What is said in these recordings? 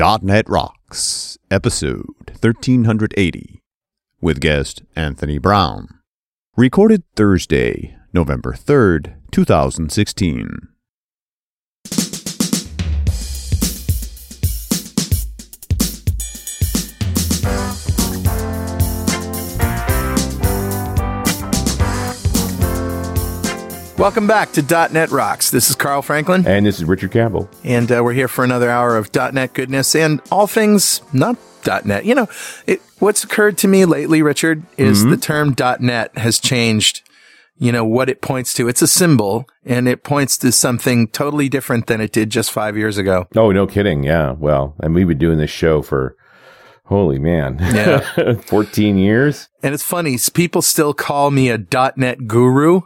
.NET Rocks, episode 1380, with guest Anthony Brown. Recorded Thursday, November 3rd, 2016. Welcome back to .NET Rocks. This is Carl Franklin, And this is Richard Campbell. and uh, we're here for another hour of .NET goodness and all things not .NET. You know, it, what's occurred to me lately, Richard, is the term .NET has changed. You know what it points to. It's a symbol, and it points to something totally different than it did just five years ago. Oh, no kidding. Yeah. Well, and we've been doing this show for, holy man, Yeah. 14 years. And it's funny, people still call me a .NET guru,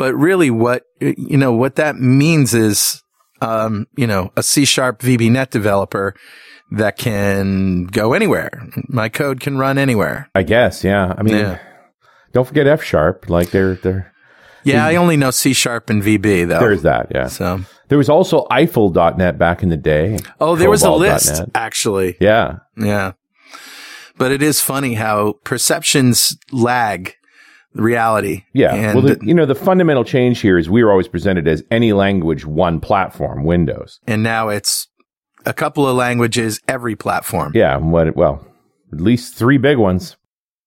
but really what, you know, what that means is, um, you know, a C sharp VBNet developer that can go anywhere. My code can run anywhere. I guess. Yeah. I mean, Yeah. don't forget F sharp. Like there, there, Yeah, I only know C sharp and VB though. there's that. Yeah. so, There was also Eiffel.net back in the day. oh, there was a list COBOL.NET. actually. Yeah. Yeah. But it is funny how perceptions lag reality. Yeah. And well, the, you know, the fundamental change here is we were always presented as any language, one platform, Windows. and now it's a couple of languages, every platform. Yeah. What, well, at least three big ones.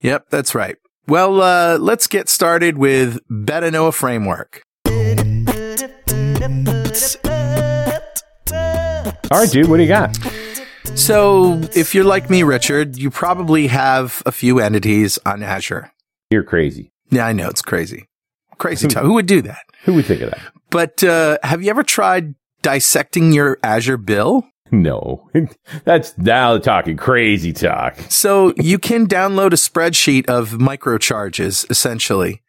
Yep, that's right. Well, uh, let's get started with Better Know a Framework. All right, dude. What do you got? So, if you're like me, Richard, you probably have a few entities on Azure. You're crazy. Yeah, I know it's crazy. Crazy talk. Who would do that? Who would think of that? But uh, have you ever tried dissecting your Azure bill? No, that's now talking crazy talk. So you can download a spreadsheet of microcharges, essentially,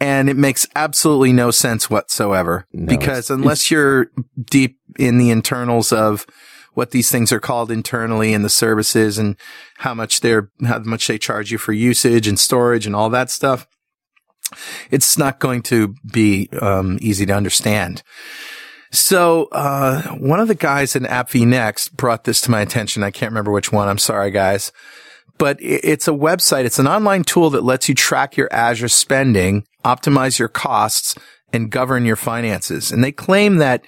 and it makes absolutely no sense whatsoever. No, because it's- unless you're deep in the internals of what these things are called internally and the services and how much they're, how much they charge you for usage and storage and all that stuff, it's not going to be um, easy to understand. So, uh, one of the guys in App vNext brought this to my attention. I can't remember which one. I'm sorry, guys. But it's a website. It's an online tool that lets you track your Azure spending, optimize your costs, and govern your finances. And they claim that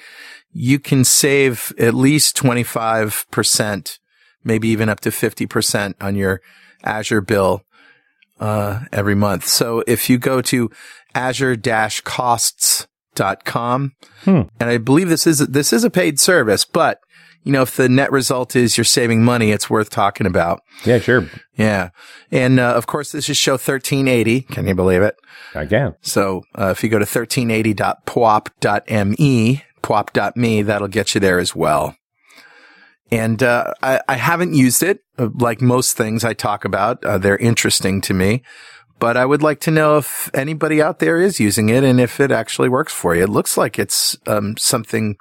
you can save at least 25%, maybe even up to 50% on your Azure bill, uh, every month. So if you go to azure-costs.com, Hmm. and I believe this is, this is a paid service, but you know, if the net result is you're saving money, it's worth talking about. Yeah, sure. Yeah. And, uh, of course, this is show 1380. Can you believe it? I can. So, uh, if you go to 1380.pwop.me, pwop.me, that'll get you there as well. And, uh, I, I haven't used it. Uh, Like most things I talk about, uh, they're interesting to me. But I would like to know if anybody out there is using it and if it actually works for you. It looks like it's, um, something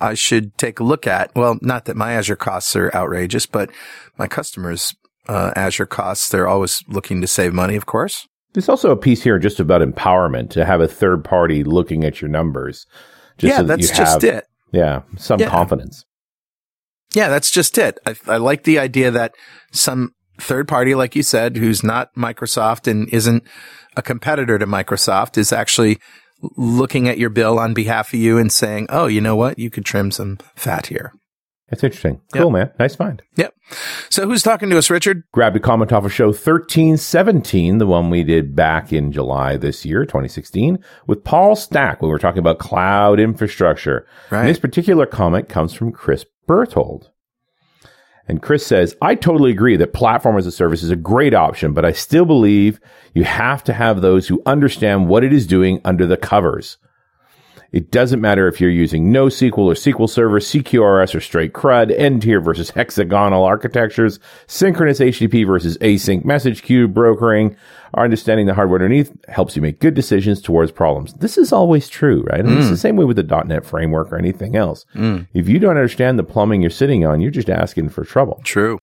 I should take a look at. Well, not that my Azure costs are outrageous, but my customers, uh, Azure costs, they're always looking to save money, of course. There's also a piece here just about empowerment to have a third party looking at your numbers. Just yeah, so that that's just it. Yeah, some Yeah. confidence. Yeah, that's just it. I, I like the idea that some third party, like you said, who's not Microsoft and isn't a competitor to Microsoft, is actually looking at your bill on behalf of you and saying, "Oh, you know what? You could trim some fat here." That's interesting. Yep. Cool, man. Nice find. Yep. So, who's talking to us, Richard? Grabbed a comment off of show 1317, the one we did back in July this year, 2016, with Paul Stack when we were talking about cloud infrastructure. Right. And this particular comment comes from Chris Berthold. And Chris says, I totally agree that platform as a service is a great option, but I still believe you have to have those who understand what it is doing under the covers. It doesn't matter if you're using NoSQL or SQL Server, CQRS or straight CRUD, n-tier versus hexagonal architectures, synchronous HTTP versus async message queue brokering. Our understanding the hardware underneath helps you make good decisions towards problems. This is always true, right? Mean, It's the same way with the .NET framework or anything else. If you don't understand the plumbing you're sitting on, you're just asking for trouble. True.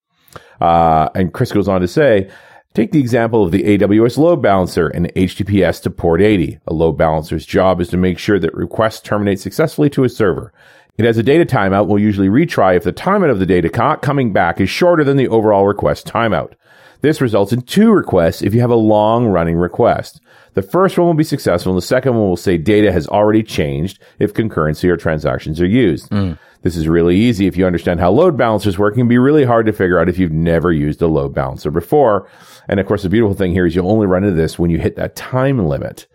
Uh, and Chris goes on to say, take the example of the AWS load balancer and HTTPS to port 80. A load balancer's job is to make sure that requests terminate successfully to a server. It has a data timeout. We'll usually retry if the timeout of the data coming back is shorter than the overall request timeout. This results in two requests if you have a long running request. The first one will be successful, and the second one will say data has already changed if concurrency or transactions are used. Mm. This is really easy if you understand how load balancers work. Can be really hard to figure out if you've never used a load balancer before. And of course, the beautiful thing here is you'll only run into this when you hit that time limit.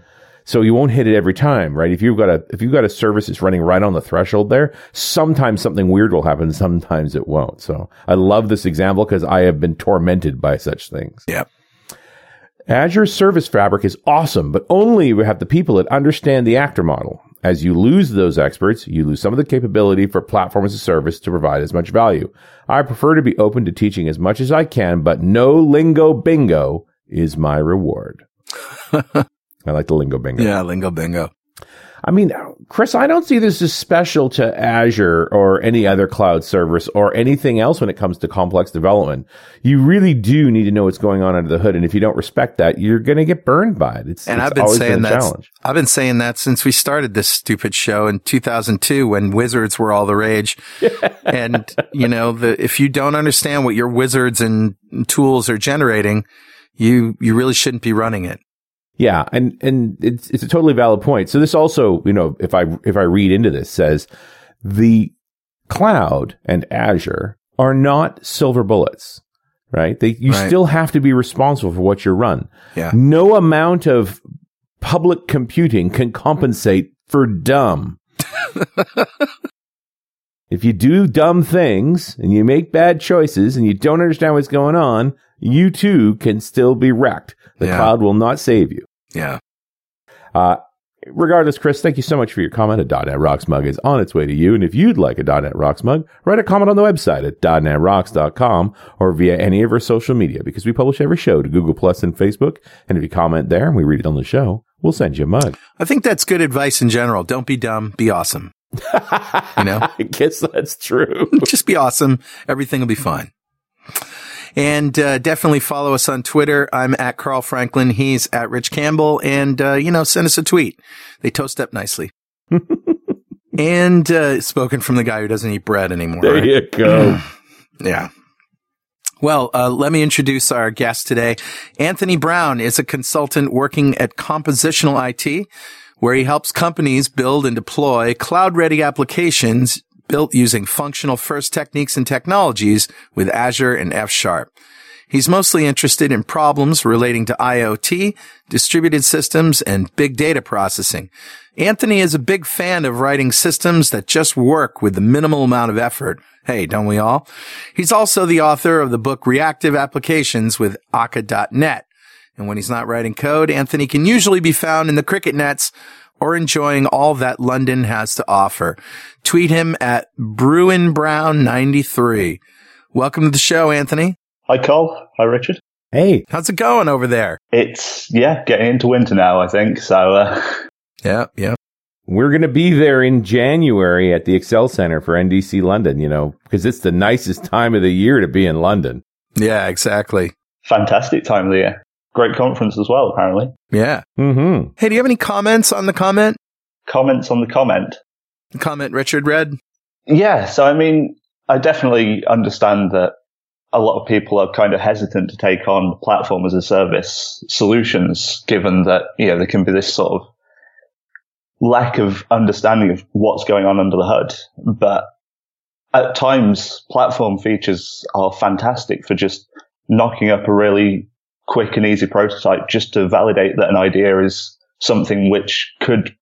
So you won't hit it every time, right? If you've got a, if you've got a service that's running right on the threshold there, sometimes something weird will happen. Sometimes it won't. So I love this example because I have been tormented by such things. Yeah. Azure Service Fabric is awesome, but only we have the people that understand the actor model. As you lose those experts, you lose some of the capability for platform as a service to provide as much value. I prefer to be open to teaching as much as I can, but no lingo bingo is my reward. I like the lingo bingo. Yeah, lingo bingo. I mean, Chris, I don't see this as special to Azure or any other cloud service or anything else when it comes to complex development. You really do need to know what's going on under the hood. And if you don't respect that, you're going to get burned by it. It's, and it's I've been saying been that. I've been saying that since we started this stupid show in 2002 when wizards were all the rage. and, you know, the, if you don't understand what your wizards and tools are generating, you, you really shouldn't be running it. Yeah, and and it's it's a totally valid point. So this also, you know, if I if I read into this says the cloud and Azure are not silver bullets, right? They you right. still have to be responsible for what you run. Yeah. No amount of public computing can compensate for dumb. if you do dumb things and you make bad choices and you don't understand what's going on, you too can still be wrecked. The yeah. cloud will not save you. Yeah. Uh, regardless, Chris, thank you so much for your comment. A .NET Rocks mug is on its way to you. And if you'd like a .NET Rocks mug, write a comment on the website at .NETRocks.com or via any of our social media because we publish every show to Google Plus and Facebook. And if you comment there and we read it on the show, we'll send you a mug. I think that's good advice in general. Don't be dumb. Be awesome. you know? I guess that's true. Just be awesome. Everything will be fine. And uh, definitely follow us on Twitter. I'm at Carl Franklin. He's at Rich Campbell. And, uh, you know, send us a tweet. They toast up nicely. and uh, spoken from the guy who doesn't eat bread anymore. There right? you go. yeah. Well, uh, let me introduce our guest today. Anthony Brown is a consultant working at Compositional IT, where he helps companies build and deploy cloud ready applications built using functional first techniques and technologies with Azure and F Sharp. He's mostly interested in problems relating to IoT, distributed systems, and big data processing. Anthony is a big fan of writing systems that just work with the minimal amount of effort. Hey, don't we all? He's also the author of the book Reactive Applications with Akka.net. And when he's not writing code, Anthony can usually be found in the cricket nets or enjoying all that London has to offer. Tweet him at BruinBrown93. Welcome to the show, Anthony. Hi, Cole. Hi, Richard. Hey. How's it going over there? It's, yeah, getting into winter now, I think. So, uh... yeah, yeah. We're going to be there in January at the Excel Center for NDC London, you know, because it's the nicest time of the year to be in London. Yeah, exactly. Fantastic time of the year great conference as well, apparently. Yeah. Mm-hmm. Hey, do you have any comments on the comment? Comments on the comment. The comment Richard read? Yeah. So, I mean, I definitely understand that a lot of people are kind of hesitant to take on platform as a service solutions, given that, you know, there can be this sort of lack of understanding of what's going on under the hood. But at times, platform features are fantastic for just knocking up a really quick and easy prototype just to validate that an idea is something which could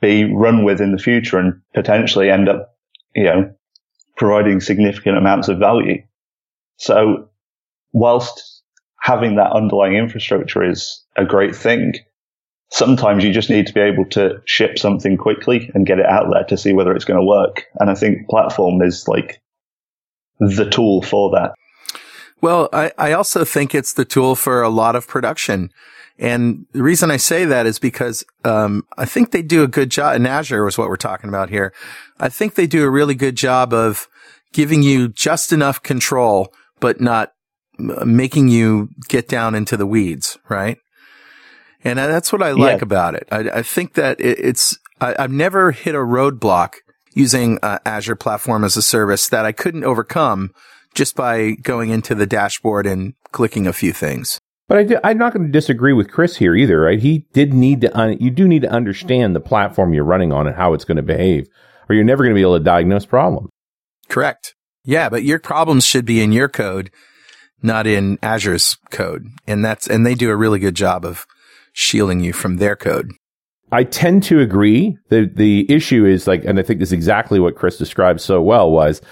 be run with in the future and potentially end up, you know, providing significant amounts of value. So whilst having that underlying infrastructure is a great thing, sometimes you just need to be able to ship something quickly and get it out there to see whether it's going to work. And I think platform is like the tool for that. Well, I, I also think it's the tool for a lot of production. And the reason I say that is because um, I think they do a good job. And Azure was what we're talking about here. I think they do a really good job of giving you just enough control, but not making you get down into the weeds, right? And that's what I like yeah. about it. I, I think that it, it's I, have never hit a roadblock using uh, Azure platform as a service that I couldn't overcome just by going into the dashboard and clicking a few things. But I am not going to disagree with Chris here either, right? He did need to, un- you do need to understand the platform you're running on and how it's going to behave, or you're never going to be able to diagnose problems. Correct. Yeah, but your problems should be in your code, not in Azure's code. And that's, and they do a really good job of shielding you from their code. I tend to agree. The the issue is like, and I think this is exactly what Chris described so well was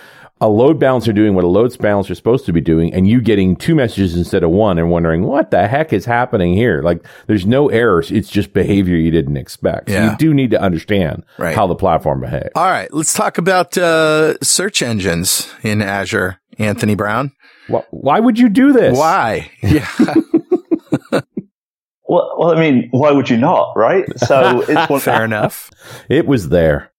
a load balancer doing what a load balancer is supposed to be doing, and you getting two messages instead of one, and wondering what the heck is happening here. Like, there's no errors; it's just behavior you didn't expect. Yeah. So you do need to understand Right. how the platform behaves. All right, let's talk about uh, search engines in Azure. Anthony Brown, Why, why would you do this? why? Yeah, Well, well, I mean, why would you not, right? So it's one, fair enough. It was there.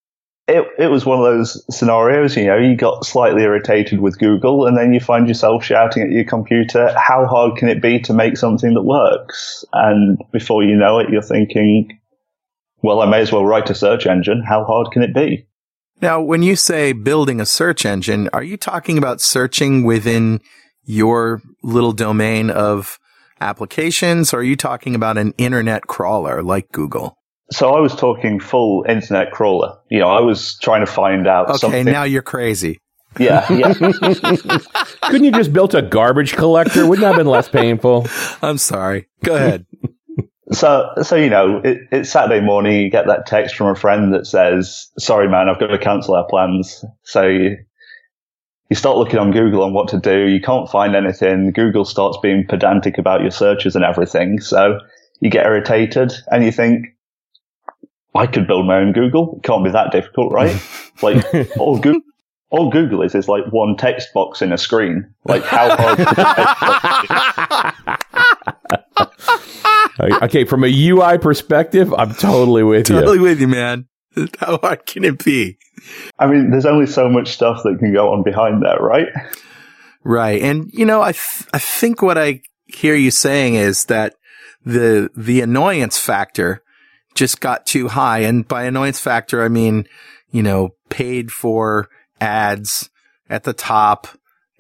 It, it was one of those scenarios, you know, you got slightly irritated with Google and then you find yourself shouting at your computer, how hard can it be to make something that works? And before you know it, you're thinking, well, I may as well write a search engine. How hard can it be? Now, when you say building a search engine, are you talking about searching within your little domain of applications, or are you talking about an internet crawler like Google? So I was talking full internet crawler. You know, I was trying to find out Okay, something. now you're crazy. yeah, yeah. Couldn't you just built a garbage collector? Wouldn't that have been less painful? I'm sorry. Go ahead. So, so you know, it, it's Saturday morning. You get that text from a friend that says, "Sorry, man, I've got to cancel our plans." So you, you start looking on Google on what to do. You can't find anything. Google starts being pedantic about your searches and everything. So you get irritated and you think, "I could build my own Google. It can't be that difficult, right?" like all Google. All Google is is like one text box in a screen. Like how hard? okay, from a UI perspective, I'm totally with you. totally with you, man. How hard can it be? I mean, there's only so much stuff that can go on behind there, right? Right. And, you know, I, th- I think what I hear you saying is that the, the annoyance factor just got too high. And by annoyance factor, I mean, you know, paid for ads at the top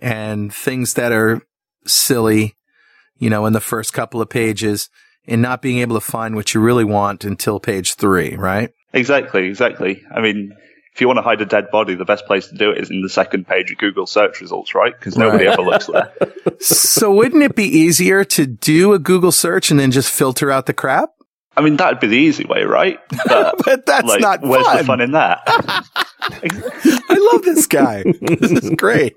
and things that are silly, you know, in the first couple of pages and not being able to find what you really want until page three, right? Exactly, exactly. I mean, if you want to hide a dead body, the best place to do it is in the second page of Google search results, right? Because nobody Right. ever looks there. so wouldn't it be easier to do a Google search and then just filter out the crap? I mean, that'd be the easy way, right? But, But that's like, not where's fun. the fun in that? I love this guy. this is great.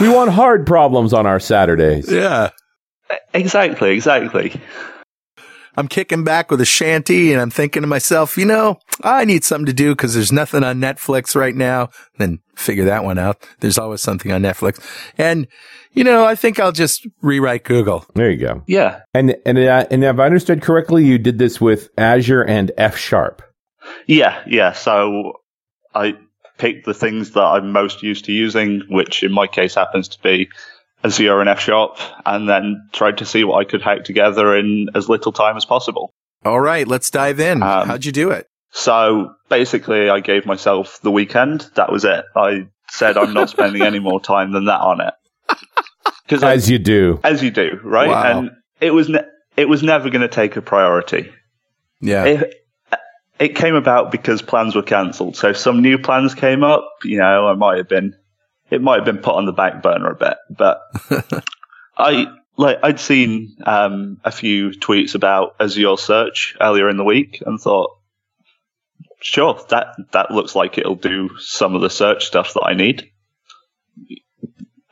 We want hard problems on our Saturdays. Yeah. exactly, exactly. I'm kicking back with a shanty and I'm thinking to myself, you know, I need something to do because there's nothing on Netflix right now. Then figure that one out. There's always something on Netflix. And, you know, I think I'll just rewrite Google. There you go. Yeah, And and uh, and if I understood correctly, you did this with Azure and F Sharp. yeah, yeah. So I picked the things that I'm most used to using, which in my case happens to be Azure and F Sharp, and then tried to see what I could hack together in as little time as possible. All right. Let's dive in. Um, How'd you do it? So basically, I gave myself the weekend. That was it. I said I'm not spending any more time than that on it. Because As you do. as you do, right? Wow. And it was ne- it was never going to take a priority. Yeah. It, it came about because plans were cancelled. So if some new plans came up, you know, I might have been it might have been put on the back burner a bit. But I like I'd seen um, a few tweets about Azure Search earlier in the week and thought, sure, that that looks like it'll do some of the search stuff that I need.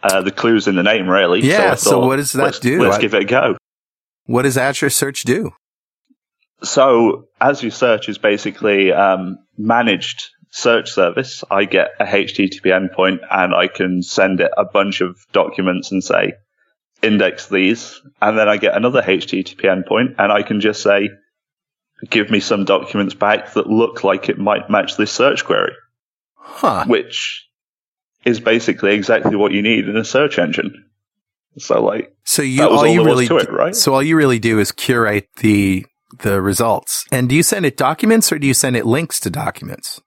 Uh, the clues in the name, really. Yeah, so thought, what does that let's- do? Let's I- give it a go. what does Azure Search do? So Azure Search is basically um, managed search service. I get a HTTP endpoint and I can send it a bunch of documents and say, index these. And then I get another HTTP endpoint and I can just say, give me some documents back that look like it might match this search query, Huh. which is basically exactly what you need in a search engine. So like, So you all you really to it, right? so all you really do is curate the the results. And do you send it documents or do you send it links to documents?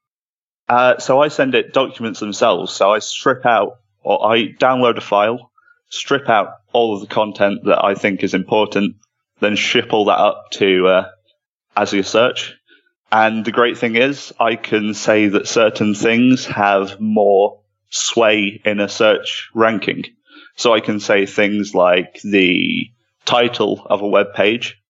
Uh, so I send it documents themselves. So I strip out or I download a file, strip out all of the content that I think is important, then ship all that up to uh, Azure Search. And the great thing is, I can say that certain things have more sway in a search ranking. So I can say things like the title of a web page.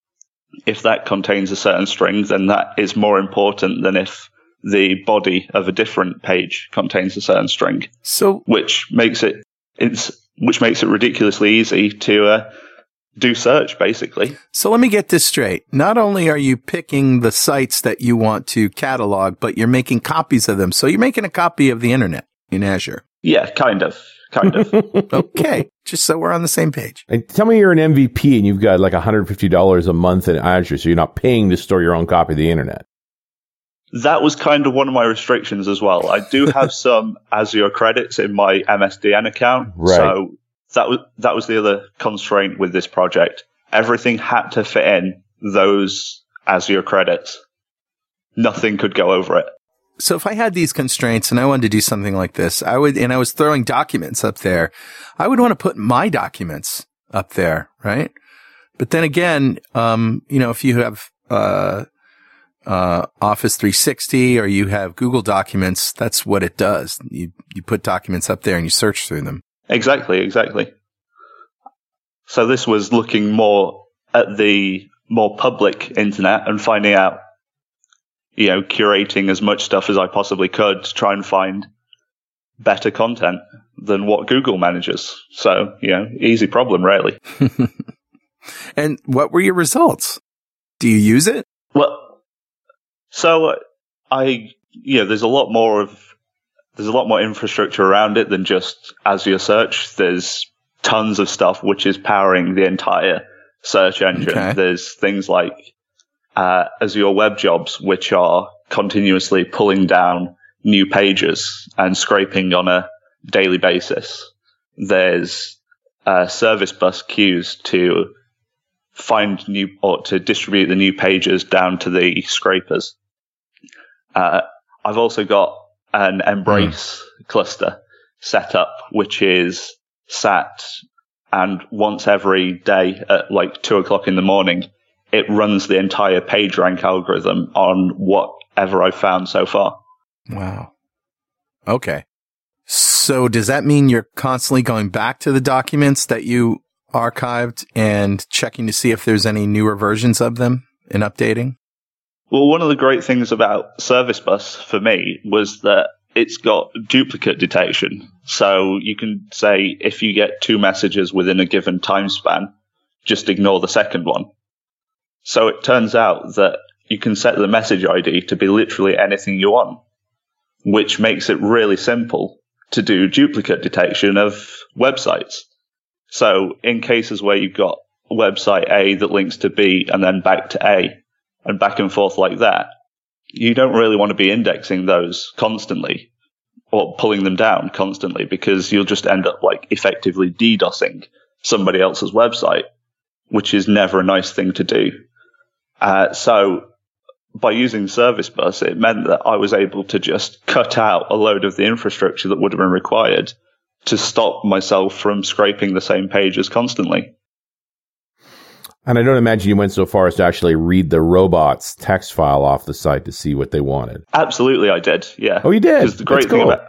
If that contains a certain string, then that is more important than if the body of a different page contains a certain string. So, which makes it it's which makes it ridiculously easy to uh, do search, basically. So let me get this straight. Not only are you picking the sites that you want to catalog, but you're making copies of them. So you're making a copy of the internet in Azure. Yeah, kind of. Kind of. okay. Just so we're on the same page. And tell me you're an MVP and you've got like $150 a month in Azure, so you're not paying to store your own copy of the internet. That was kind of one of my restrictions as well. I do have some Azure credits in my MSDN account. Right. So that was that was the other constraint with this project. Everything had to fit in those Azure credits. Nothing could go over it. So if I had these constraints and I wanted to do something like this, I would, and I was throwing documents up there, I would want to put my documents up there, right? But then again, um, you know, if you have, uh, uh, Office 360 or you have Google Documents, that's what it does. You, you put documents up there and you search through them. Exactly, exactly. So this was looking more at the more public internet and finding out, you know, curating as much stuff as I possibly could to try and find better content than what Google manages. So, you know, easy problem, really. and what were your results? Do you use it? Well, so I, you know, there's a lot more of there's a lot more infrastructure around it than just Azure Search. There's tons of stuff which is powering the entire search engine. Okay. There's things like uh, Azure Web Jobs, which are continuously pulling down new pages and scraping on a daily basis. There's uh, service bus queues to find new or to distribute the new pages down to the scrapers. Uh, I've also got an MBrace mm. cluster set up, which is sat and once every day at like two o'clock in the morning, it runs the entire PageRank algorithm on whatever I've found so far. Wow. Okay. So does that mean you're constantly going back to the documents that you archived and checking to see if there's any newer versions of them and updating? Well, one of the great things about Service Bus for me was that it's got duplicate detection. So you can say if you get two messages within a given time span, just ignore the second one. So it turns out that you can set the message ID to be literally anything you want, which makes it really simple to do duplicate detection of websites. So in cases where you've got website A that links to B and then back to A, and back and forth like that, you don't really want to be indexing those constantly or pulling them down constantly because you'll just end up like effectively DDoSing somebody else's website, which is never a nice thing to do. Uh, so by using Service Bus, it meant that I was able to just cut out a load of the infrastructure that would have been required to stop myself from scraping the same pages constantly. And I don't imagine you went so far as to actually read the robots text file off the site to see what they wanted. Absolutely, I did. Yeah. Oh, you did. Because the great That's thing cool. about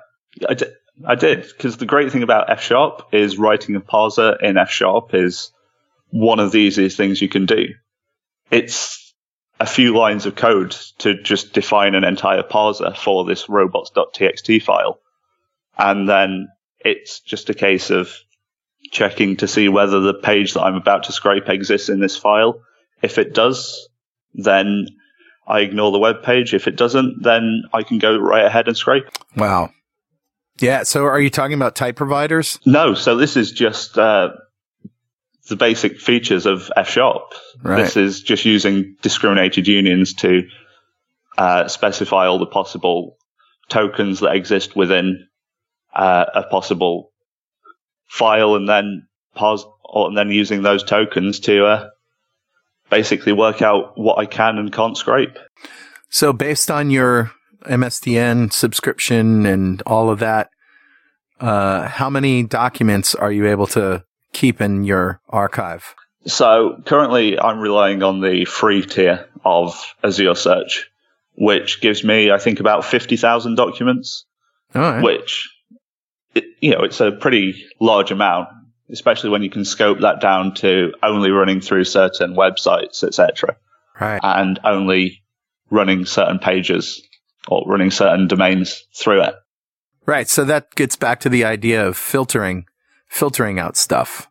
I did, I did because the great thing about F sharp is writing a parser in F sharp is one of the easiest things you can do. It's a few lines of code to just define an entire parser for this robots.txt file, and then it's just a case of checking to see whether the page that I'm about to scrape exists in this file. If it does, then I ignore the web page. If it doesn't, then I can go right ahead and scrape. Wow. Yeah. So are you talking about type providers? No. So this is just uh, the basic features of F sharp. Right. This is just using discriminated unions to uh, specify all the possible tokens that exist within uh, a possible file and then pause, or, and then using those tokens to uh, basically work out what I can and can't scrape. So based on your MSDN subscription and all of that, uh, how many documents are you able to keep in your archive? So currently I'm relying on the free tier of Azure Search, which gives me, I think, about 50,000 documents, which, it, you know, it's a pretty large amount, especially when you can scope that down to only running through certain websites, etc. Right. And only running certain pages or running certain domains through it. Right. So that gets back to the idea of filtering, filtering out stuff.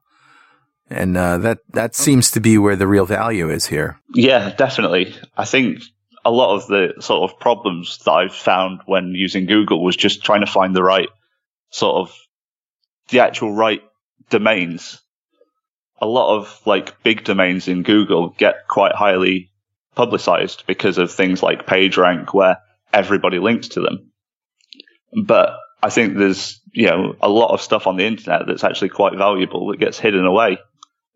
And uh, that that seems to be where the real value is here. Yeah, definitely. I think a lot of the sort of problems that I've found when using Google was just trying to find the right sort of the actual right domains. A lot of like big domains in Google get quite highly publicized because of things like PageRank where everybody links to them. But I think there's, you know, a lot of stuff on the internet that's actually quite valuable that gets hidden away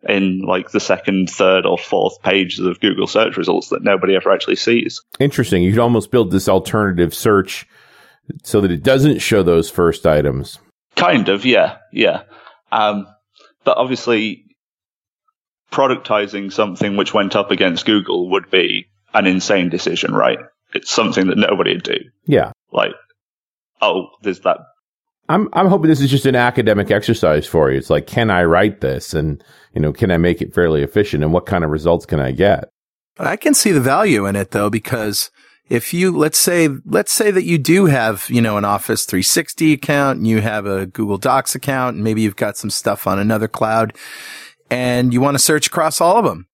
in like the second, third, or fourth pages of Google search results that nobody ever actually sees. Interesting. You could almost build this alternative search so that it doesn't show those first items. Kind of, yeah, yeah. Um, but obviously, productizing something which went up against Google would be an insane decision, right? It's something that nobody would do. Yeah. Like, oh, there's that. I'm I'm hoping this is just an academic exercise for you. It's like, can I write this, and you know, can I make it fairly efficient, and what kind of results can I get? I can see the value in it though, because if you let's say let's say that you do have you know an Office 360 account, and you have a Google Docs account, and maybe you've got some stuff on another cloud, and you want to search across all of them.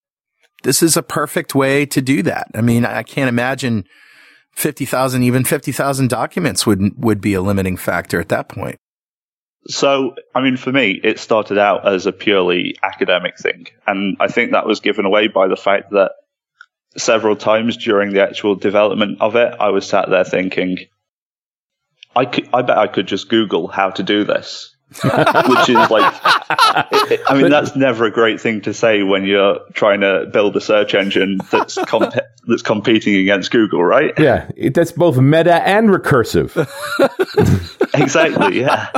This is a perfect way to do that. I mean, I can't imagine 50,000, even 50,000 documents would, would be a limiting factor at that point. So, I mean, for me, it started out as a purely academic thing. And I think that was given away by the fact that several times during the actual development of it, I was sat there thinking, I, could, I bet I could just Google how to do this. which is like, it, it, I mean, that's never a great thing to say when you're trying to build a search engine that's comp- that's competing against Google, right? Yeah, it, that's both meta and recursive. exactly. Yeah.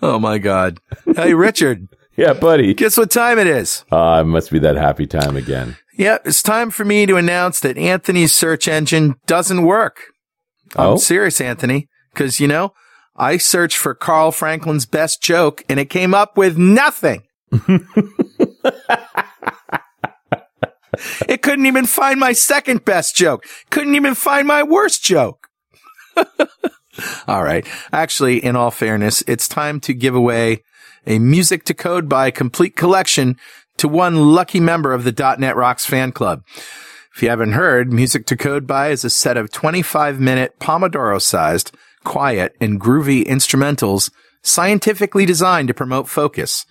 Oh my God! Hey, Richard. Yeah, buddy. Guess what time it is? Uh, it must be that happy time again. Yeah, it's time for me to announce that Anthony's search engine doesn't work. I'm Oh? serious, Anthony, because you know I searched for Carl Franklin's best joke and it came up with nothing. it couldn't even find my second best joke. Couldn't even find my worst joke. all right. Actually, in all fairness, it's time to give away a music to code by complete collection to one lucky member of the .NET Rocks fan club. If you haven't heard, Music to Code By is a set of 25 minute Pomodoro sized, quiet, and groovy instrumentals scientifically designed to promote focus.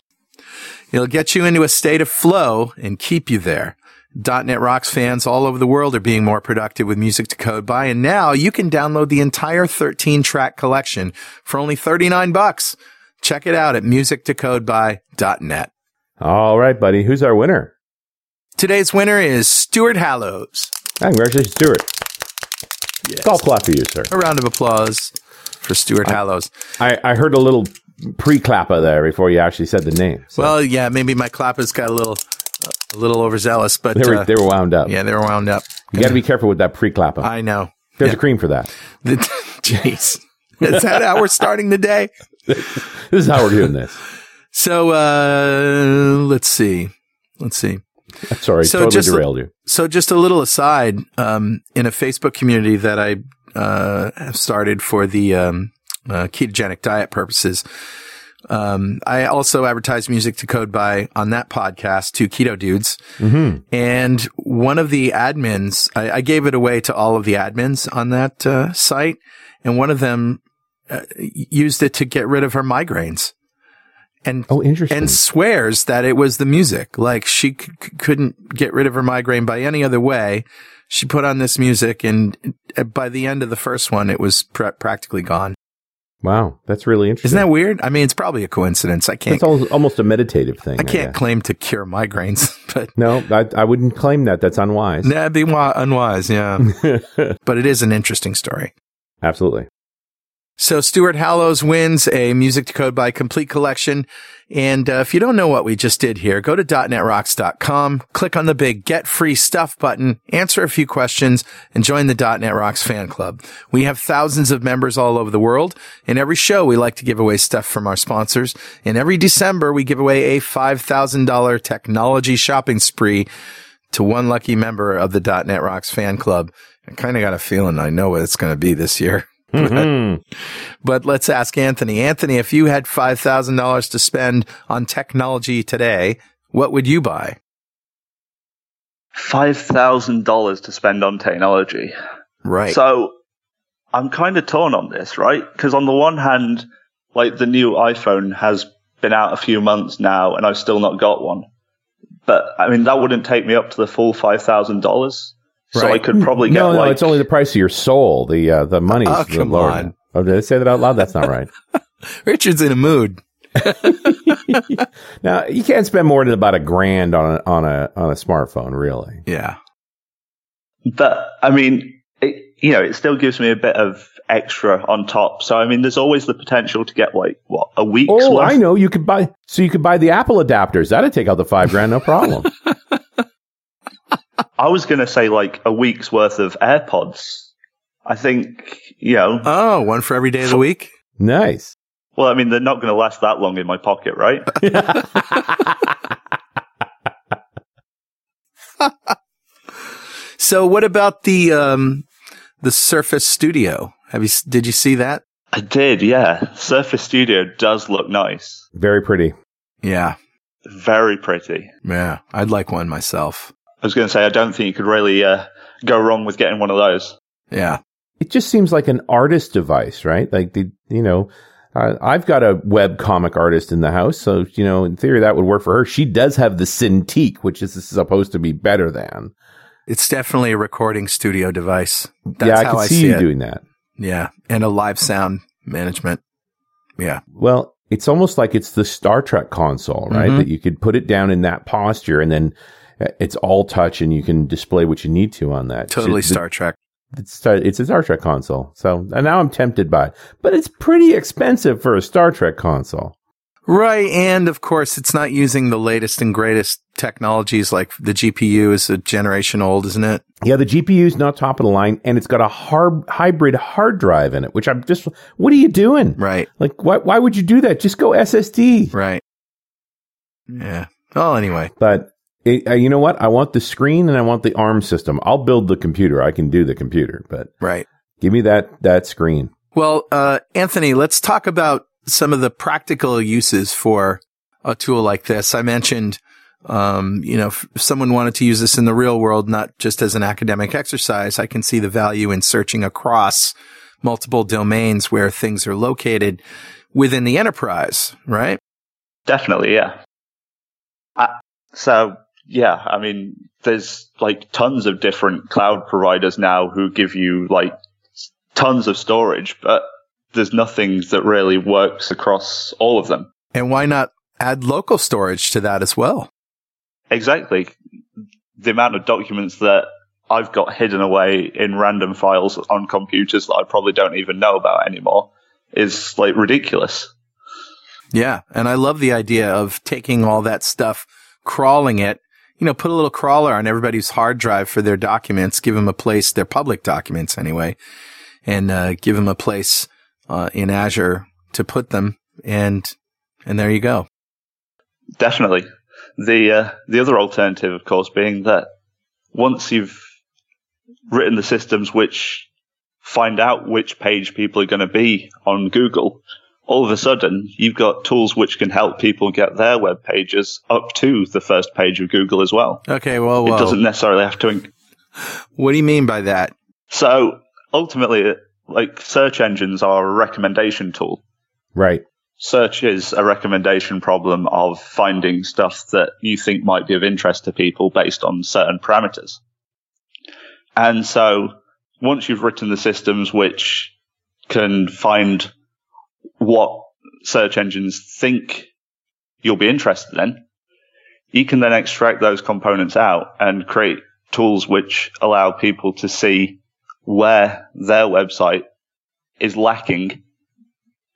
It'll get you into a state of flow and keep you there. .NET Rocks fans all over the world are being more productive with Music to Code By, and now you can download the entire 13 track collection for only 39 bucks. Check it out at musictocodeby.net. All right, buddy. Who's our winner? Today's winner is Stuart Hallows. Congratulations, Stuart. Yes. Golf clap for you, sir. A round of applause for Stuart Hallows. I, I heard a little pre-clapper there before you actually said the name. So Well, yeah, maybe my clappers got a little, a little overzealous, but they were uh, they were wound up. yeah, they were wound up. You got to be careful with that pre-clapper. I know. There's yeah. a cream for that. Jeez, is that how we're starting the day? This is how we're doing this. So uh, let's see, let's see. Sorry, So totally just- derailed you. So just a little aside, um, in a Facebook community that I uh, have started for the um, uh, ketogenic diet purposes, um, I also advertise music to code by on that podcast to Keto Dudes. hmm And one of the admins, I, I gave it away to all of the admins on that uh, site, and one of them uh, used it to get rid of her migraines. And Oh, interesting. and swears that it was the music. Like she c- couldn't get rid of her migraine by any other way. She put on this music, and uh, by the end of the first one, it was pr- practically gone. Wow, that's really interesting. Isn't that weird? I mean, it's probably a coincidence. I can't. It's almost a meditative thing. I can't guess. claim to cure migraines, but No, I, I wouldn't claim that. That's unwise. that'd be wi- unwise. Yeah, but it is an interesting story. Absolutely. So Stuart Hallows wins a Music to Code by Complete collection. And uh, if you don't know what we just did here, go to .netrocks.com, click on the big Get Free Stuff button, answer a few questions, and join the .net Rocks fan club. We have thousands of members all over the world. In every show, we like to give away stuff from our sponsors. And every December, we give away a $5,000 technology shopping spree to one lucky member of the .net Rocks fan club. I kind of got a feeling I know what it's going to be this year. Mhm. But let's ask Anthony. Anthony, if you had $5,000 to spend on technology today, what would you buy? $5,000 to spend on technology. Right. So I'm kind of torn on this, right? Because on the one hand, like the new iPhone has been out a few months now and I've still not got one. But I mean, that wouldn't take me up to the full $5,000. So I could probably get no, no, like, it's only the price of your soul. The uh, the money's Oh, the come lower- on. Oh, did I say that out loud? That's not right. Richard's in a mood. now you can't spend more than about a grand on a on a on a smartphone, really. Yeah. but I mean, it, you know, it still gives me a bit of extra on top. So I mean, there's always the potential to get like, what, a week's Oh, worth? I know. You could buy so you could buy the Apple adapters. That'd take out the five grand, no problem. I was going to say like a week's worth of AirPods. I think, you know, Oh, one for every day of the week? nice. well, I mean, they're not going to last that long in my pocket, right? So what about the, um, the Surface Studio? Have you, did you see that? I did, yeah. Surface Studio does look nice. Very pretty. Yeah. Very pretty. Yeah. I'd like one myself. I was going to say, I don't think you could really uh, go wrong with getting one of those. Yeah. It just seems like an artist device, right? Like the you know, uh, I've got a web comic artist in the house, so you know, in theory, that would work for her. She does have the Cintiq, which is supposed to be better than. It's definitely a recording studio device. That's yeah, I how can I see see you it. doing that. Yeah. And a live sound management. Yeah. Well, it's almost like it's the Star Trek console, right? Mhm. That you could put it down in that posture and then it's all touch and you can display what you need to on that. Totally So Star Trek. It's, it's a Star Trek console. So and now I'm tempted by it. But it's pretty expensive for a Star Trek console. Right. And of course, it's not using the latest and greatest technologies like the GPU is a generation old, isn't it? Yeah, the GPU is not top of the line and it's got a hard, hybrid hard drive in it, which I'm just, what are you doing? Right. Like, why, why would you do that? Just go SSD. Right. Yeah. Well, anyway. But it, uh, you know what? I want the screen and I want the ARM system. I'll build the computer. I can do the computer, but Right. give me that, that screen. Well, uh, Anthony, let's talk about some of the practical uses for a tool like this. I mentioned, um, you know, if someone wanted to use this in the real world, not just as an academic exercise, I can see the value in searching across multiple domains where things are located within the enterprise, right? Definitely, yeah. Uh, so, yeah, I mean, there's like tons of different cloud providers now who give you like tons of storage, but there's nothing that really works across all of them. And why not add local storage to that as well? Exactly. The amount of documents that I've got hidden away in random files on computers that I probably don't even know about anymore is like ridiculous. Yeah. And I love the idea of taking all that stuff, crawling it, you know, put a little crawler on everybody's hard drive for their documents, give them a place, their public documents anyway, and uh, give them a place uh, in Azure to put them. And, and there you go. Definitely. The uh, the other alternative, of course, being that once you've written the systems which find out which page people are going to be on Google, all of a sudden you've got tools which can help people get their web pages up to the first page of Google as well. Okay. Well, It doesn't necessarily have to. Inc- what do you mean by that? so ultimately, like search engines are a recommendation tool. Right. search is a recommendation problem of finding stuff that you think might be of interest to people based on certain parameters. And so once you've written the systems which can find what search engines think you'll be interested in, you can then extract those components out and create tools which allow people to see where their website is lacking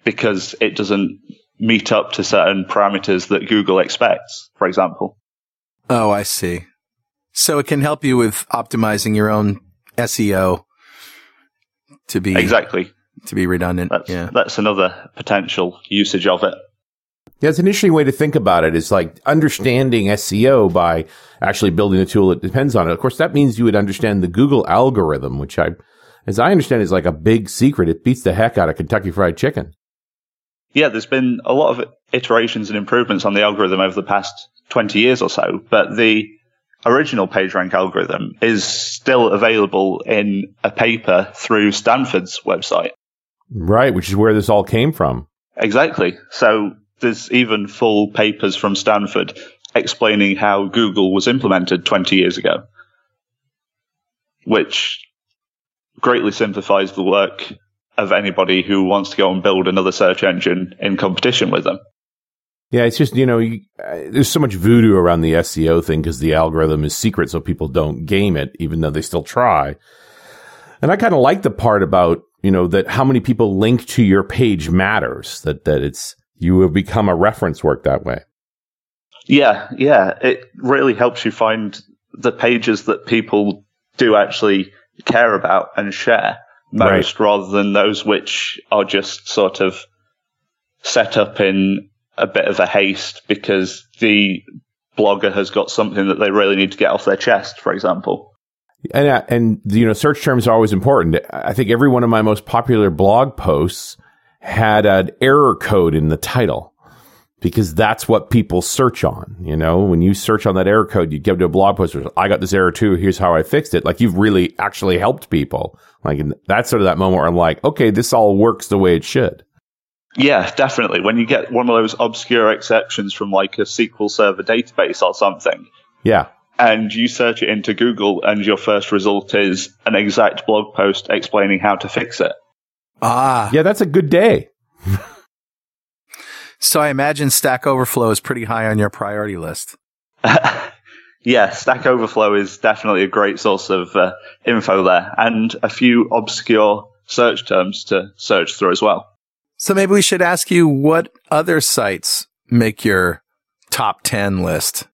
because it doesn't meet up to certain parameters that Google expects, for example. Oh, I see. So it can help you with optimizing your own SEO to be exactly to be redundant. That's, yeah, that's another potential usage of it. Yeah, it's an interesting way to think about it. It's like understanding SEO by actually building a tool that depends on it. Of course, that means you would understand the Google algorithm, which I, as I understand, is like a big secret. It beats the heck out of Kentucky Fried Chicken. Yeah, there's been a lot of iterations and improvements on the algorithm over the past 20 years or so, but the original PageRank algorithm is still available in a paper through Stanford's website. Right, which is where this all came from. Exactly. So there's even full papers from Stanford explaining how Google was implemented 20 years ago, which greatly simplifies the work of anybody who wants to go and build another search engine in competition with them. Yeah, it's just, you know, you, uh, there's so much voodoo around the SEO thing because the algorithm is secret, so people don't game it, even though they still try. And I kind of like the part about, you know, that how many people link to your page matters, that, that it's, you have become a reference work that way. Yeah, yeah. It really helps you find the pages that people do actually care about and share most right. rather than those which are just sort of set up in a bit of a haste because the blogger has got something that they really need to get off their chest, for example. And, uh, and, you know, search terms are always important. I think every one of my most popular blog posts had an error code in the title because that's what people search on. You know, when you search on that error code, you get to a blog post. Where I got this error too. Here's how I fixed it. Like you've really actually helped people. Like that's sort of that moment where I'm like, okay, this all works the way it should. Yeah, definitely. When you get one of those obscure exceptions from like a SQL Server database or something. Yeah. And you search it into Google and your first result is an exact blog post explaining how to fix it. Ah. Yeah, that's a good day. so I imagine Stack Overflow is pretty high on your priority list. yeah, Stack Overflow is definitely a great source of uh, info there and a few obscure search terms to search through as well. So maybe we should ask you what other sites make your top 10 list?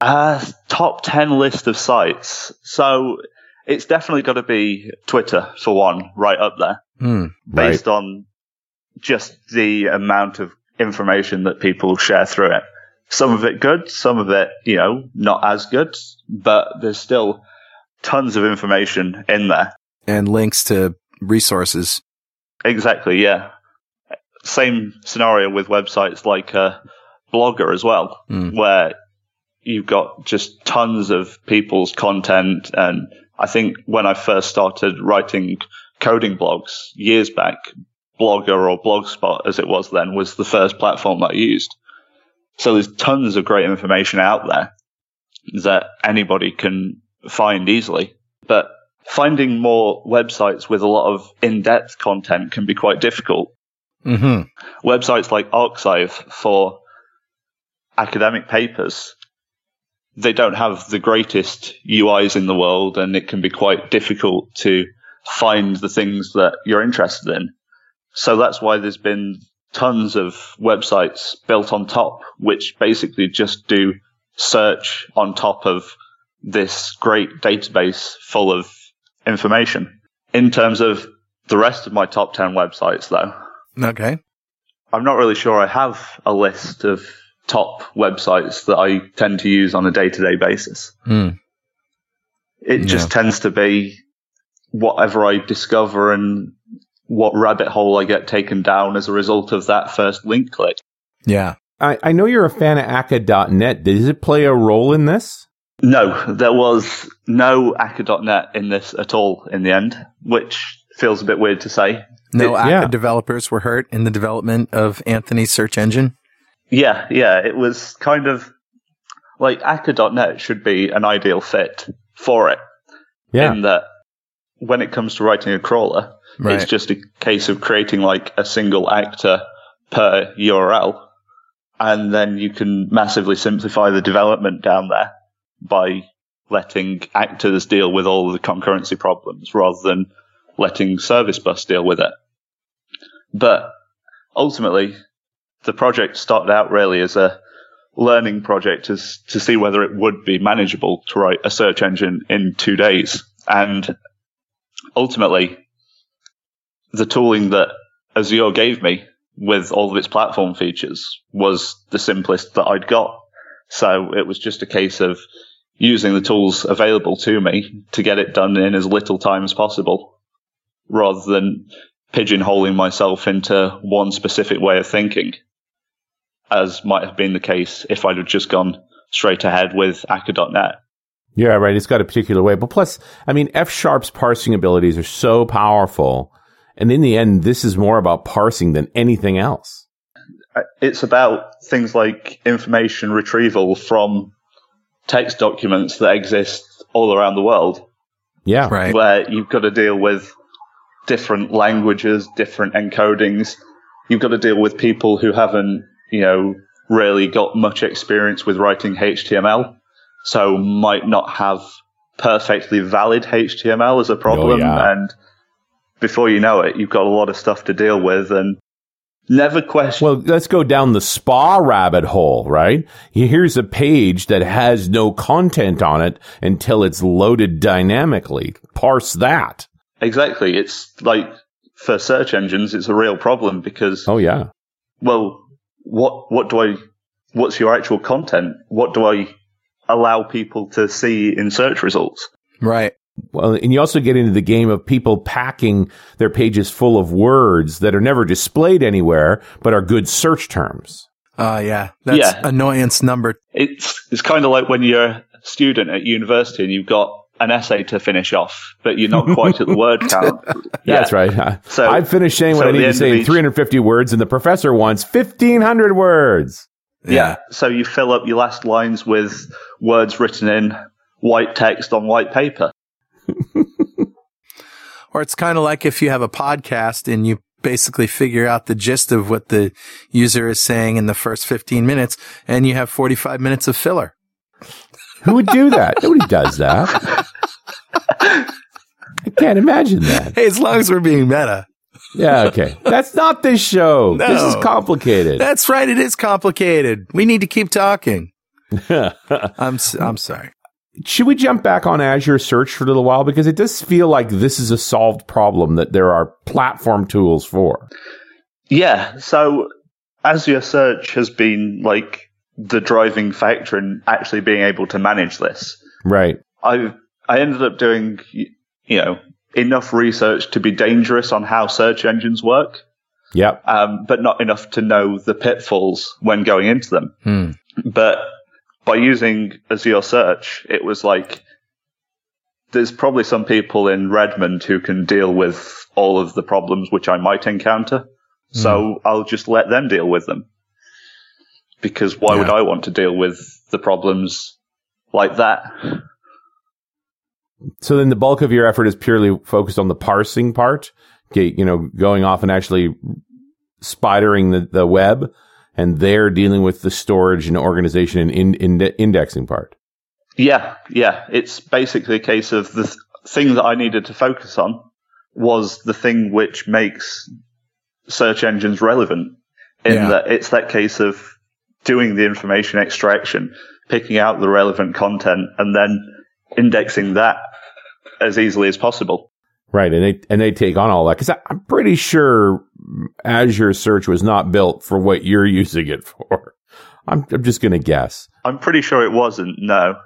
Uh, top 10 list of sites. So it's definitely got to be Twitter for one, right up there, mm, based right. on just the amount of information that people share through it. Some of it good, some of it, you know, not as good, but there's still tons of information in there. And links to resources. Exactly, yeah same scenario with websites like uh, Blogger as well, mm. where you've got just tons of people's content. And I think when I first started writing coding blogs years back, Blogger or Blogspot, as it was then, was the first platform that I used. So there's tons of great information out there that anybody can find easily. But finding more websites with a lot of in-depth content can be quite difficult Mm-hmm. Websites like arXiv for academic papers, they don't have the greatest UIs in the world, and it can be quite difficult to find the things that you're interested in. So that's why there's been tons of websites built on top, which basically just do search on top of this great database full of information. In terms of the rest of my top 10 websites, though, Okay. I'm not really sure I have a list of top websites that I tend to use on a day to day basis. Mm. It yeah. just tends to be whatever I discover and what rabbit hole I get taken down as a result of that first link click. Yeah. I, I know you're a fan of Akka.net. Does it play a role in this? No, there was no Akka.net in this at all in the end, which feels a bit weird to say. No it, yeah. developers were hurt in the development of Anthony's search engine. Yeah, yeah, it was kind of like Akka.net should be an ideal fit for it. Yeah. In that when it comes to writing a crawler, right. it's just a case of creating like a single actor per URL. And then you can massively simplify the development down there by letting actors deal with all the concurrency problems rather than letting Service Bus deal with it. But ultimately, the project started out really as a learning project to, to see whether it would be manageable to write a search engine in two days. And ultimately, the tooling that Azure gave me with all of its platform features was the simplest that I'd got. So it was just a case of using the tools available to me to get it done in as little time as possible rather than pigeonholing myself into one specific way of thinking, as might have been the case if I'd have just gone straight ahead with Akka.net. Yeah, right. It's got a particular way. But plus, I mean, F Sharp's parsing abilities are so powerful. And in the end, this is more about parsing than anything else. Uh, it's about things like information retrieval from text documents that exist all around the world. Yeah. Right. Where you've got to deal with different languages, different encodings. You've got to deal with people who haven't, you know, really got much experience with writing HTML, so might not have perfectly valid HTML as a problem. Oh, yeah. And before you know it, you've got a lot of stuff to deal with and never question. Well, let's go down the SPA rabbit hole, right? Here's a page that has no content on it until it's loaded dynamically. Parse that. Exactly. It's like for search engines, it's a real problem because, Oh, yeah. well, what, what do I, what's your actual content? What do I allow people to see in search results? Right. Well, and you also get into the game of people packing their pages full of words that are never displayed anywhere, but are good search terms. Uh, yeah. That's Yeah. annoyance number. It's, it's kind of like when you're a student at university and you've got an essay to finish off, but you're not quite at the word count. Yeah. That's right. I- So- I've finished saying what so I need to say of in each- 350 words, and the professor wants 1,500 words. Yeah. So you fill up your last lines with words written in white text on white paper. Or it's kind of like if you have a podcast and you basically figure out the gist of what the user is saying in the first 15 minutes and you have 45 minutes of filler. Who would do that? Nobody does that. I can't imagine that. Hey, as long as we're being meta. Yeah, okay. That's not this show. This is complicated. That's right. It is complicated. We need to keep talking. I'm, s- I'm sorry. Should we jump back on Azure Search for a little while? Because it does feel like this is a solved problem that there are platform tools for. Yeah. So Azure Search has been like the driving factor in actually being able to manage this. Right. I I ended up doing you know enough research to be dangerous on how search engines work, Yep. um, but not enough to know the pitfalls when going into them. Hmm. But by using Azure Search, it was like there's probably some people in Redmond who can deal with all of the problems which I might encounter. So I'll just let them deal with them. Because why would I want to deal with the problems like that? So then the bulk of your effort is purely focused on the parsing part, you know, going off and actually spidering the, the web and they're dealing with the storage and organization and in, in, indexing part. Yeah, yeah. It's basically a case of the th- thing that I needed to focus on was the thing which makes search engines relevant. In Yeah. that it's that case of doing the information extraction, picking out the relevant content, and then indexing that as easily as possible. Right. And they, and they take on all that. Cause I, I'm pretty sure Azure search was not built for what you're using it for. I'm, I'm just going to guess. I'm pretty sure it wasn't, no.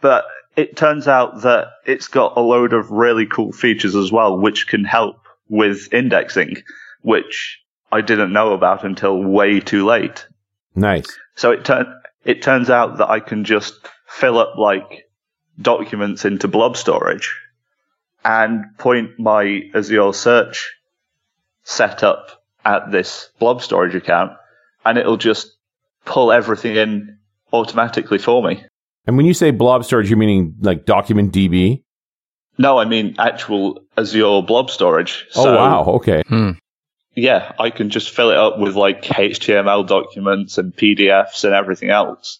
But it turns out that it's got a load of really cool features as well, which can help with indexing, which I didn't know about until way too late. Nice. So it turn it turns out that I can just fill up like documents into blob storage and point my Azure search setup at this blob storage account and it'll just pull everything in automatically for me. And when you say blob storage, you're meaning like document DB? No, I mean actual Azure blob storage. Oh, wow. Okay. Hmm. Yeah, I can just fill it up with like HTML documents and PDFs and everything else.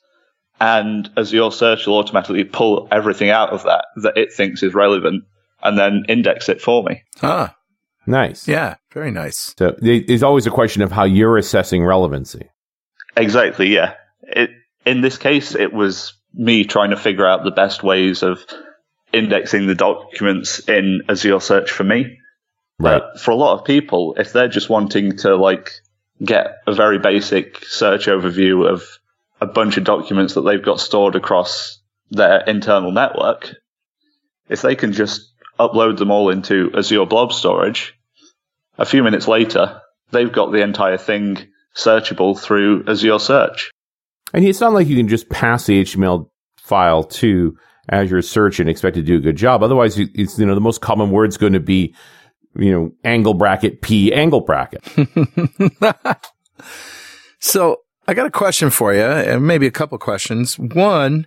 And Azure Search will automatically pull everything out of that that it thinks is relevant and then index it for me. Ah, Nice. yeah, very nice. So it- it's always a question of how you're assessing relevancy. Exactly, yeah. It, in this case, it was me trying to figure out the best ways of indexing the documents in Azure Search for me. Right. But for a lot of people, if they're just wanting to like get a very basic search overview of a bunch of documents that they've got stored across their internal network, if they can just upload them all into Azure Blob Storage, a few minutes later, they've got the entire thing searchable through Azure Search. And it's not like you can just pass the HTML file to Azure Search and expect to do a good job. Otherwise, it's, you know, the most common word's going to be, you know, angle bracket P angle bracket. So I got a question for you, and maybe a couple questions. One,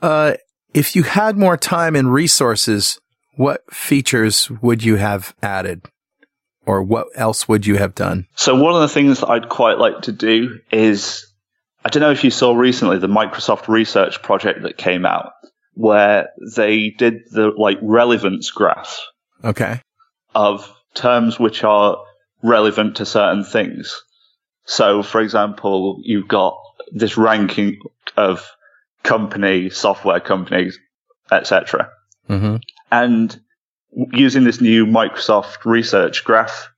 uh, if you had more time and resources, what features would you have added? Or what else would you have done? So one of the things that I'd quite like to do is, I don't know if you saw recently the Microsoft research project that came out where they did the like relevance graph Okay. Of terms which are relevant to certain things. So, for example, you've got this ranking of company, software companies, etc. Mm-hmm. And using this new Microsoft research graph,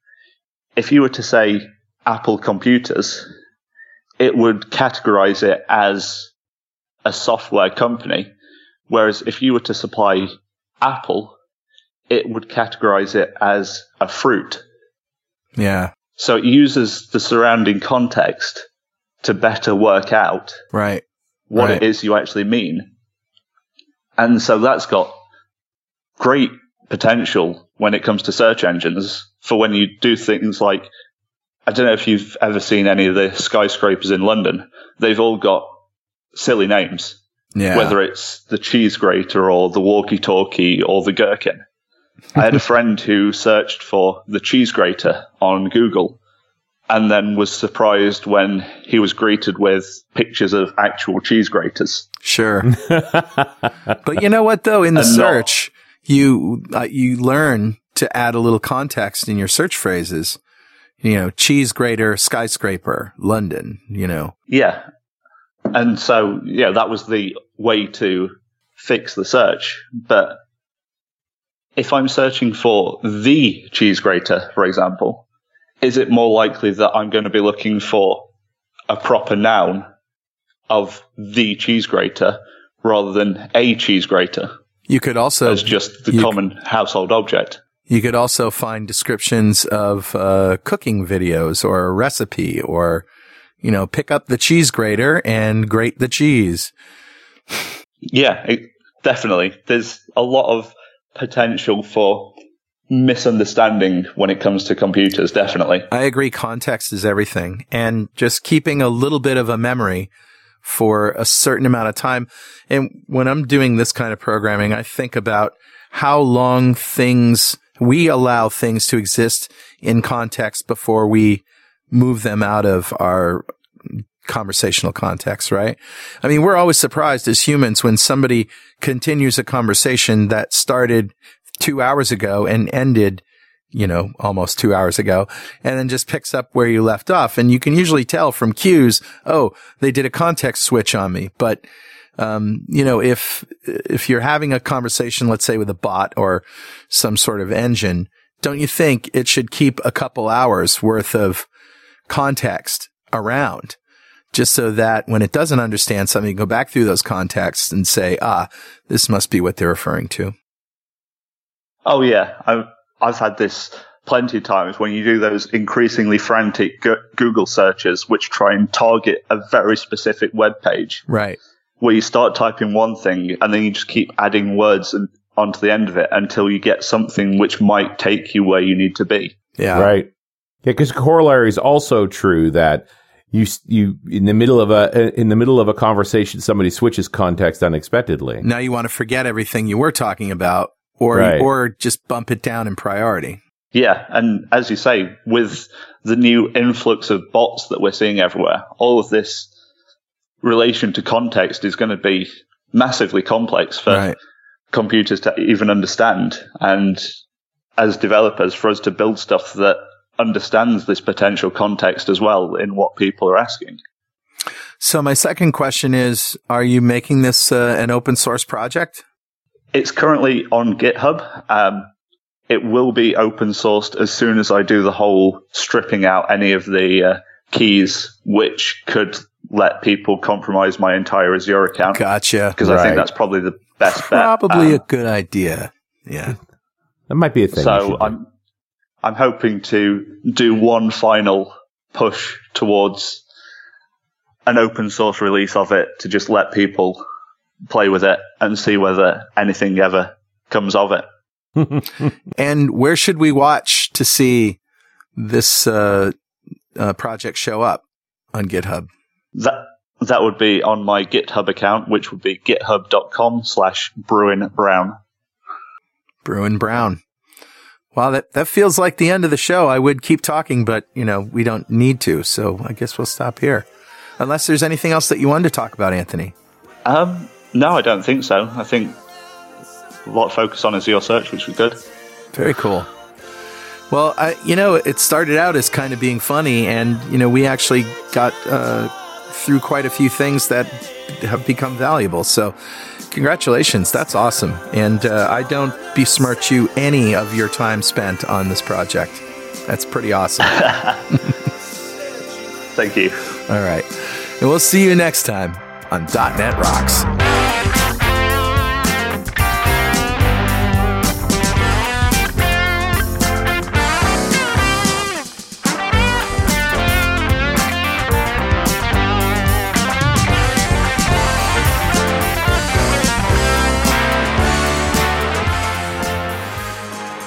if you were to say Apple computers, it would categorize it as a software company. Whereas if you were to supply Apple, it would categorize it as a fruit. Yeah. So it uses the surrounding context to better work out Right. what Right. it is you actually mean. And so that's got great potential when it comes to search engines for when you do things like, I don't know if you've ever seen any of the skyscrapers in London. They've all got silly names, Yeah. whether it's the cheese grater or the walkie talkie or the gherkin. I had a friend who searched for the cheese grater on Google and then was surprised when he was greeted with pictures of actual cheese graters. Sure. but you know what though? In the And no- search, you, uh, you learn to add a little context in your search phrases. You know, cheese grater, skyscraper, London, you know. Yeah. And so, yeah, that was the way to fix the search. But if I'm searching for the cheese grater, for example, is it more likely that I'm going to be looking for a proper noun of the cheese grater rather than a cheese grater You could also as just the common household object? You could also find descriptions of uh, cooking videos or a recipe or, you know, pick up the cheese grater and grate the cheese. Yeah, it, definitely. There's a lot of potential for misunderstanding when it comes to computers, definitely. I agree. Context is everything. And just keeping a little bit of a memory for a certain amount of time. And when I'm doing this kind of programming, I think about how long things, we allow things to exist in context before we move them out of our conversational context, right? I mean, we're always surprised as humans when somebody continues a conversation that started two hours ago and ended you know, almost two hours ago and then just picks up where you left off. And you can usually tell from cues, oh, they did a context switch on me. But, um, you know, if, if you're having a conversation, let's say with a bot or some sort of engine, don't you think it should keep a couple hours worth of context around? Just so that when it doesn't understand something, you go back through those contexts and say, ah, this must be what they're referring to. Oh yeah, I've I've had this plenty of times when you do those increasingly frantic Go- Google searches, which try and target a very specific web page, Right. where you start typing one thing and then you just keep adding words and, onto the end of it until you get something which might take you where you need to be. Yeah. Right. Yeah, because corollary is also true that you you in the middle of a in the middle of a conversation somebody switches context unexpectedly. now you want to forget everything you were talking about or Right. or just bump it down in priority. Yeah, and as you say, with the new influx of bots that we're seeing everywhere, all of this relation to context is going to be massively complex for right. computers to even understand. And as developers, for us to build stuff that understands this potential context as well in what people are asking. So my second question is, are you making this uh, an open source project? It's currently on GitHub. Um, it will be open sourced as soon as I do the whole stripping out any of the uh, keys, which could let people compromise my entire Azure account. Gotcha. Because right. I think that's probably the best Probably um, a good idea. Yeah. That might be a thing. So I'm, I'm hoping to do one final push towards an open source release of it to just let people play with it and see whether anything ever comes of it. and where should we watch to see this uh, uh, project show up on GitHub? That that would be on my GitHub account, which would be github.com slash Bruin Brown. Bruin Brown. Wow, that, that feels like the end of the show. I would keep talking, but you know, we don't need to. So I guess we'll stop here. Unless there's anything else that you wanted to talk about, Anthony. Um, no, I don't think so. I think a lot of focus on Azure Search, which was good. Very cool. Well, I, you know, it started out as kind of being funny, and you know, we actually got uh, through quite a few things that have become valuable. So, congratulations, that's awesome. And uh, I don't besmirch you any of your time spent on this project. That's pretty awesome. Thank you. All right, and we'll see you next time on .NET Rocks.